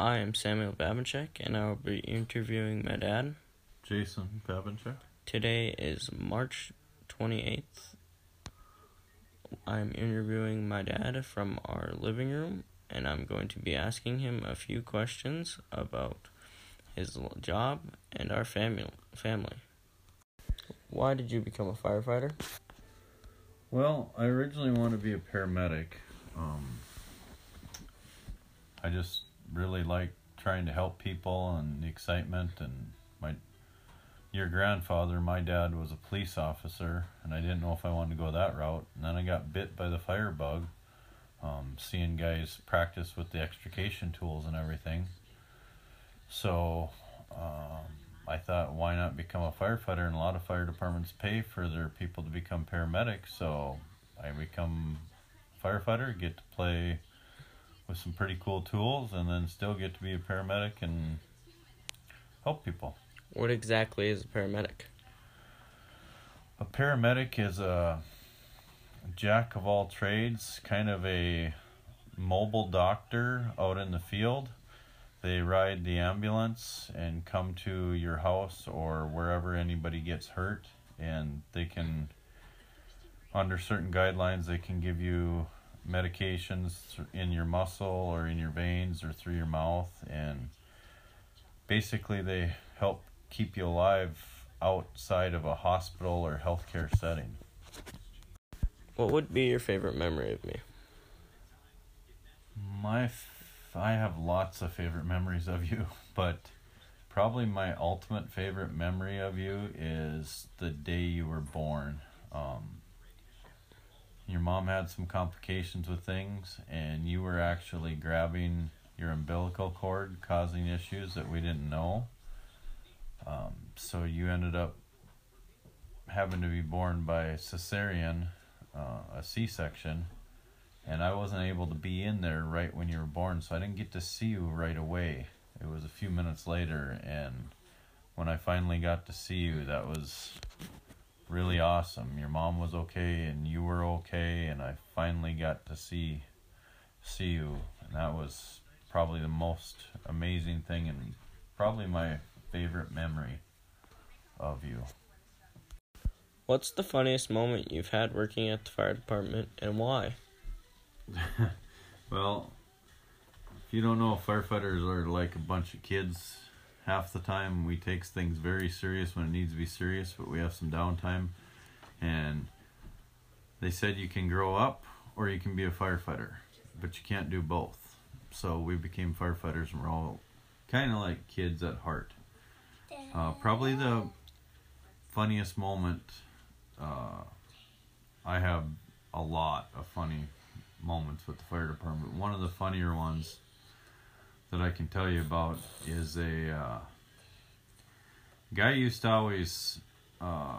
I am Samuel Babinchek, and I will be interviewing my dad. Jason Babinchek. Today is March 28th. I'm interviewing my dad from our living room, and I'm going to be asking him a few questions about his job and our family. Family. Why did you become a firefighter? Well, I originally wanted to be a paramedic. Um, I just really like trying to help people and the excitement and my your grandfather, my dad was a police officer and I didn't know if I wanted to go that route. And then I got bit by the fire bug. Um, seeing guys practice with the extrication tools and everything. So um, I thought, why not become a firefighter? And a lot of fire departments pay for their people to become paramedics. So I become firefighter, get to play with some pretty cool tools, and then still get to be a paramedic and help people. What exactly is a paramedic? A paramedic is a jack of all trades, kind of a mobile doctor out in the field. They ride the ambulance and come to your house or wherever anybody gets hurt, and they can, under certain guidelines, they can give you medications in your muscle or in your veins or through your mouth, and basically they help keep you alive outside of a hospital or healthcare setting. What would be your favorite memory of me? My, f- I have lots of favorite memories of you, but probably my ultimate favorite memory of you is the day you were born. Um, your mom had some complications with things, and you were actually grabbing your umbilical cord, causing issues that we didn't know. Um, so you ended up having to be born by cesarean, uh, a C-section, and I wasn't able to be in there right when you were born, so I didn't get to see you right away. It was a few minutes later, and when I finally got to see you, that was really awesome. Your mom was okay, and you were okay, and I finally got to see see you, and that was probably the most amazing thing, and probably my favorite memory of you. What's the funniest moment you've had working at the fire department and why? well, if you don't know, firefighters are like a bunch of kids. Half the time, we takes things very serious when it needs to be serious, but we have some downtime. And they said you can grow up or you can be a firefighter, but you can't do both. So we became firefighters, and we're all kind of like kids at heart. Uh, probably the funniest moment. Uh, I have a lot of funny moments with the fire department. One of the funnier ones that I can tell you about is a uh, guy used to always uh,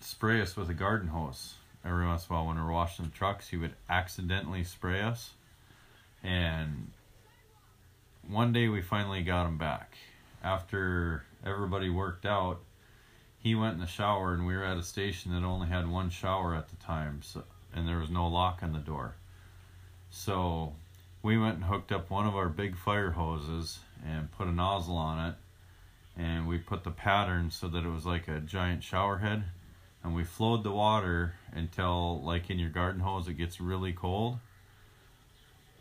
spray us with a garden hose every once in a while when we were washing the trucks. He would accidentally spray us, and one day we finally got him back after everybody worked out. He went in the shower, and we were at a station that only had one shower at the time, so and there was no lock on the door. So we went and hooked up one of our big fire hoses and put a nozzle on it. And we put the pattern so that it was like a giant shower head. And we flowed the water until like in your garden hose it gets really cold.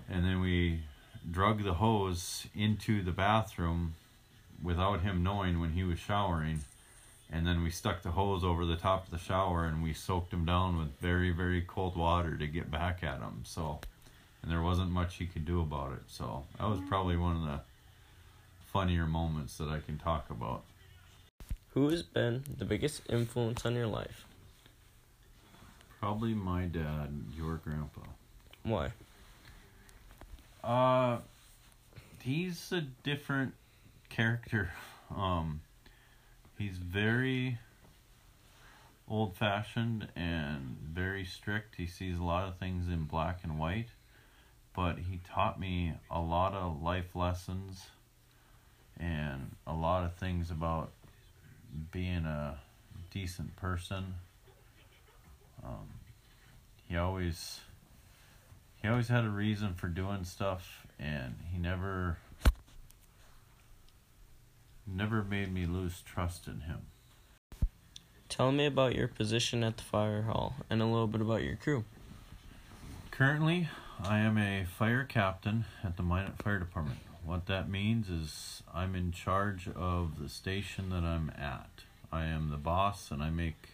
And then we drug the hose into the bathroom without him knowing when he was showering. And then we stuck the hose over the top of the shower and we soaked him down with very very cold water to get back at him. So and there wasn't much he could do about it so that was probably one of the funnier moments that i can talk about Who has been the biggest influence on your life? probably my dad your grandpa Why? uh he's a different character um he's very old fashioned and very strict. He sees a lot of things in black and white, but he taught me a lot of life lessons and a lot of things about being a decent person. Um, he always he always had a reason for doing stuff and he never never made me lose trust in him. Tell me about your position at the fire hall and a little bit about your crew. Currently, I am a fire captain at the Minot Fire Department. What that means is I'm in charge of the station that I'm at. I am the boss and I make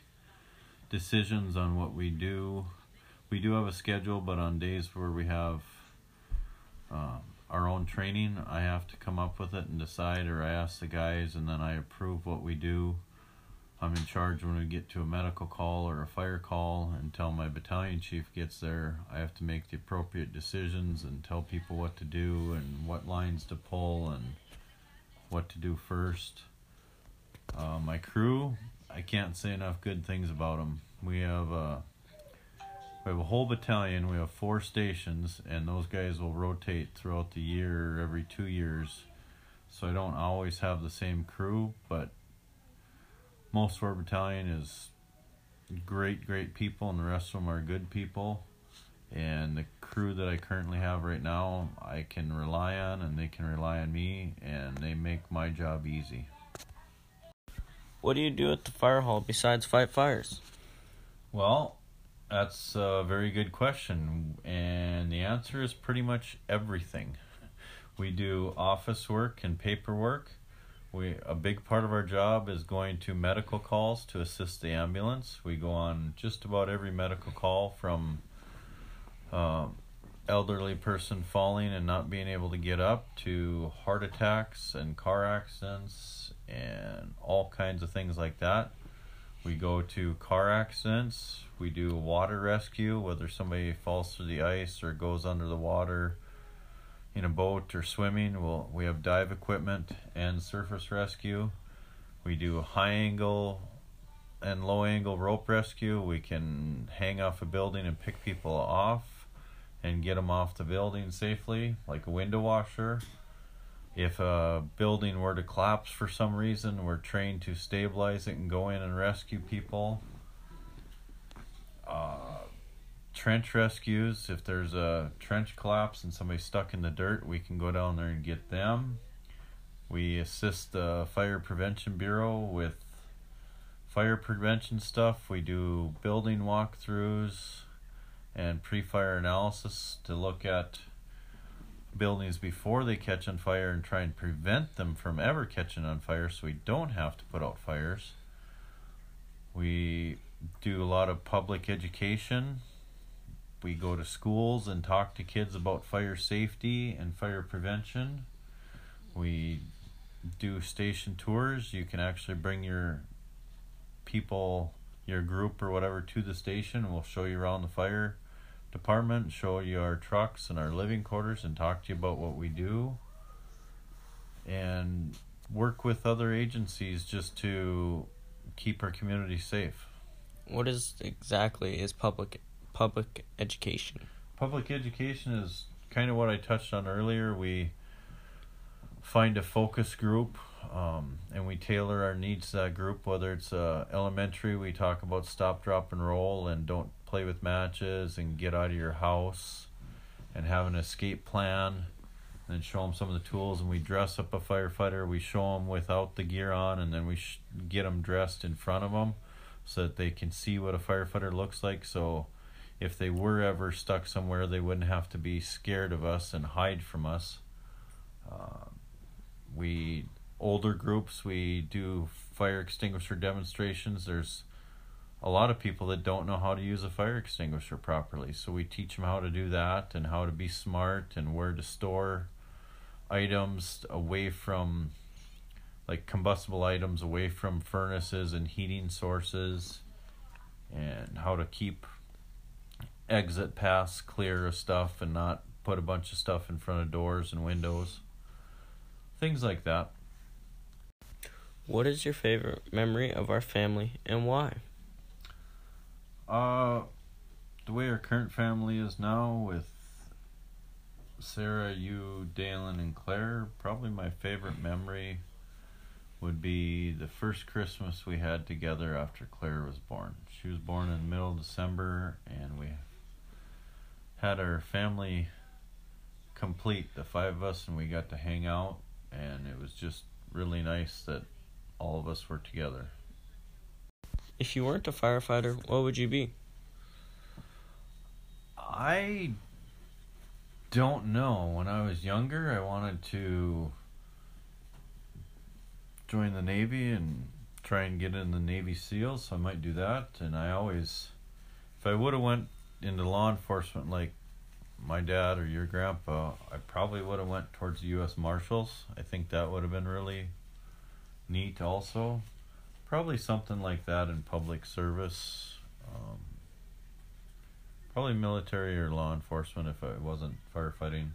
decisions on what we do. We do have a schedule, but on days where we have um, our own training, I have to come up with it and decide, or I ask the guys and then I approve what we do. I'm in charge when we get to a medical call or a fire call until my battalion chief gets there. I have to make the appropriate decisions and tell people what to do and what lines to pull and what to do first. Uh, my crew, I can't say enough good things about them. We have a we have a whole battalion. We have four stations, and those guys will rotate throughout the year, every two years. So I don't always have the same crew, but most of our battalion is great, great people, and the rest of them are good people. And the crew that I currently have right now, I can rely on, and they can rely on me, and they make my job easy. What do you do at the fire hall besides fight fires? Well, that's a very good question, and the answer is pretty much everything. We do office work and paperwork. We a big part of our job is going to medical calls to assist the ambulance. We go on just about every medical call from um, elderly person falling and not being able to get up to heart attacks and car accidents and all kinds of things like that. We go to car accidents. We do water rescue, whether somebody falls through the ice or goes under the water in a boat or swimming. We'll, we have dive equipment and surface rescue. We do high angle and low angle rope rescue. We can hang off a building and pick people off and get them off the building safely, like a window washer. If a building were to collapse for some reason, we're trained to stabilize it and go in and rescue people. Uh, trench rescues, if there's a trench collapse and somebody's stuck in the dirt, we can go down there and get them. We assist the Fire Prevention Bureau with fire prevention stuff. We do building walkthroughs and pre fire analysis to look at buildings before they catch on fire and try and prevent them from ever catching on fire so we don't have to put out fires. We do a lot of public education. We go to schools and talk to kids about fire safety and fire prevention. We do station tours. You can actually bring your people, your group or whatever to the station we'll show you around the fire department, show you our trucks and our living quarters, and talk to you about what we do. And work with other agencies just to keep our community safe. What is exactly is public public education? Public education is kind of what I touched on earlier. We find a focus group um, and we tailor our needs to that group. Whether it's uh, elementary, we talk about stop, drop, and roll, and don't play with matches and get out of your house and have an escape plan and show them some of the tools and we dress up a firefighter we show them without the gear on and then we sh- get them dressed in front of them so that they can see what a firefighter looks like so if they were ever stuck somewhere they wouldn't have to be scared of us and hide from us uh, we older groups we do fire extinguisher demonstrations there's a lot of people that don't know how to use a fire extinguisher properly. So we teach them how to do that and how to be smart and where to store items away from like combustible items away from furnaces and heating sources and how to keep exit paths clear of stuff and not put a bunch of stuff in front of doors and windows. Things like that. What is your favorite memory of our family and why? Uh, the way our current family is now with Sarah, you, Dalen, and Claire, probably my favorite memory would be the first Christmas we had together after Claire was born. She was born in the middle of December, and we had our family complete, the five of us, and we got to hang out, and it was just really nice that all of us were together. If you weren't a firefighter, what would you be? I don't know. When I was younger, I wanted to join the Navy and try and get in the Navy SEALs, so I might do that. And I always, if I would have went into law enforcement like my dad or your grandpa, I probably would have went towards the U.S. Marshals. I think that would have been really neat. Also, probably something like that in public service. Um, probably military or law enforcement if it wasn't firefighting.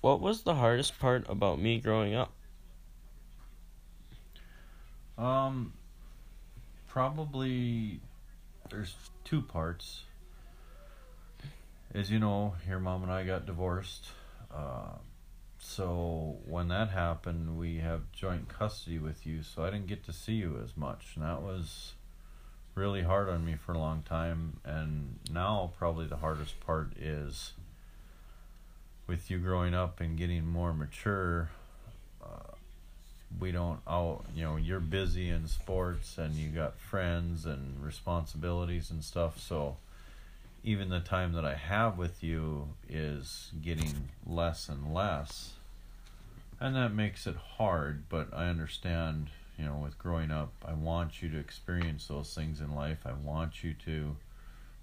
What was the hardest part about me growing up? Um, probably there's two parts. As you know, your mom and I got divorced. Uh, so when that happened, we have joint custody with you, so I didn't get to see you as much, and that was really hard on me for a long time. And now, probably the hardest part is with you growing up and getting more mature. We don't out you know you're busy in sports and you got friends and responsibilities and stuff so even the time that I have with you is getting less and less. And that makes it hard but I understand you know with growing up I want you to experience those things in life. I want you to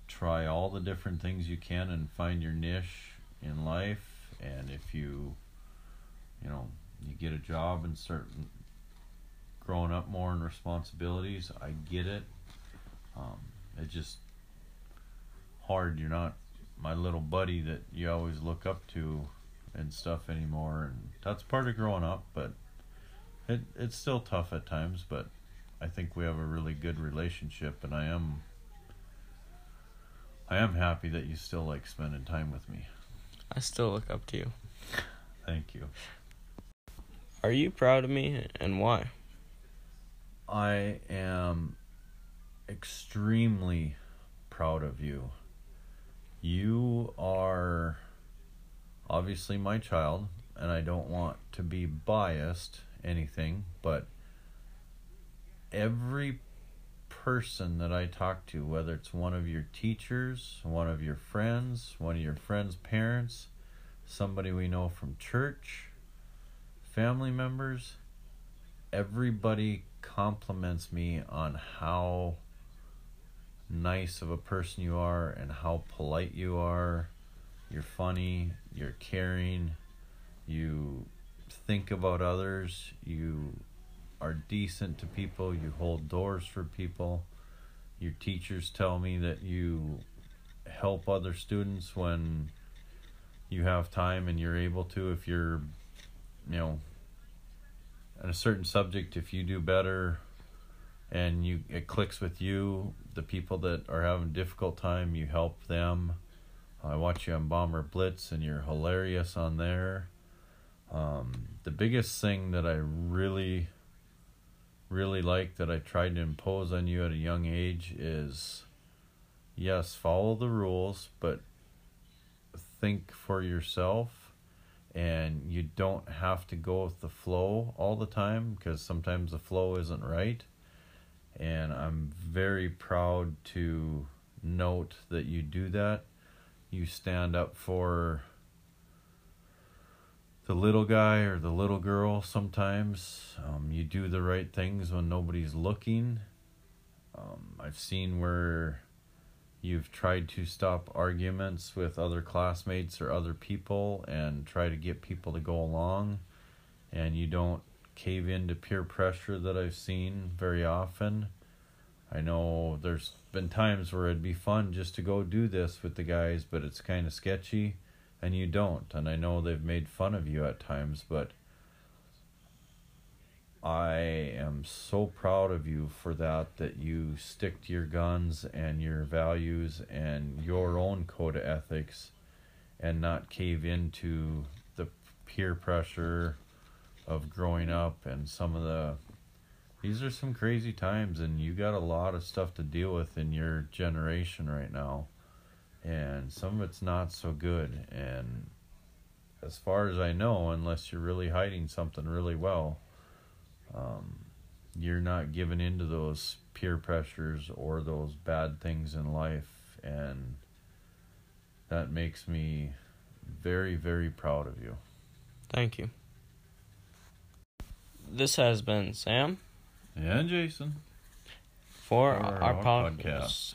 try all the different things you can and find your niche in life. And if you you know you get a job and start growing up more in responsibilities. I get it. Um, it's just hard. You're not my little buddy that you always look up to and stuff anymore, and that's part of growing up. But it it's still tough at times. But I think we have a really good relationship, and I am I am happy that you still like spending time with me. I still look up to you. Thank you. Are you proud of me and why? I am extremely proud of you. You are obviously my child, and I don't want to be biased anything, but every person that I talk to, whether it's one of your teachers, one of your friends, one of your friends' parents, somebody we know from church, family members, everybody compliments me on how nice of a person you are and how polite you are. You're funny, you're caring, you think about others, you are decent to people, you hold doors for people. Your teachers tell me that you help other students when you have time and you're able to if you're you know in a certain subject if you do better and you it clicks with you the people that are having a difficult time you help them. I watch you on bomber blitz and you're hilarious on there. Um, the biggest thing that i really really like that i tried to impose on you at a young age is yes follow the rules but think for yourself and you don't have to go with the flow all the time because sometimes the flow isn't right. And I'm very proud to note that you do that. You stand up for the little guy or the little girl sometimes. Um, you do the right things when nobody's looking. Um, I've seen where you've tried to stop arguments with other classmates or other people and try to get people to go along and you don't cave into peer pressure that I've seen very often. I know there's been times where it'd be fun just to go do this with the guys, but it's kind of sketchy and you don't. And I know they've made fun of you at times, but I am so proud of you for that, that you stick to your guns and your values and your own code of ethics and not cave into the peer pressure of growing up and some of the. These are some crazy times, and you got a lot of stuff to deal with in your generation right now. And some of it's not so good. And as far as I know, unless you're really hiding something really well, um, you're not giving into those peer pressures or those bad things in life. And that makes me very, very proud of you. Thank you. This has been Sam And Jason. for For our our podcast. podcast.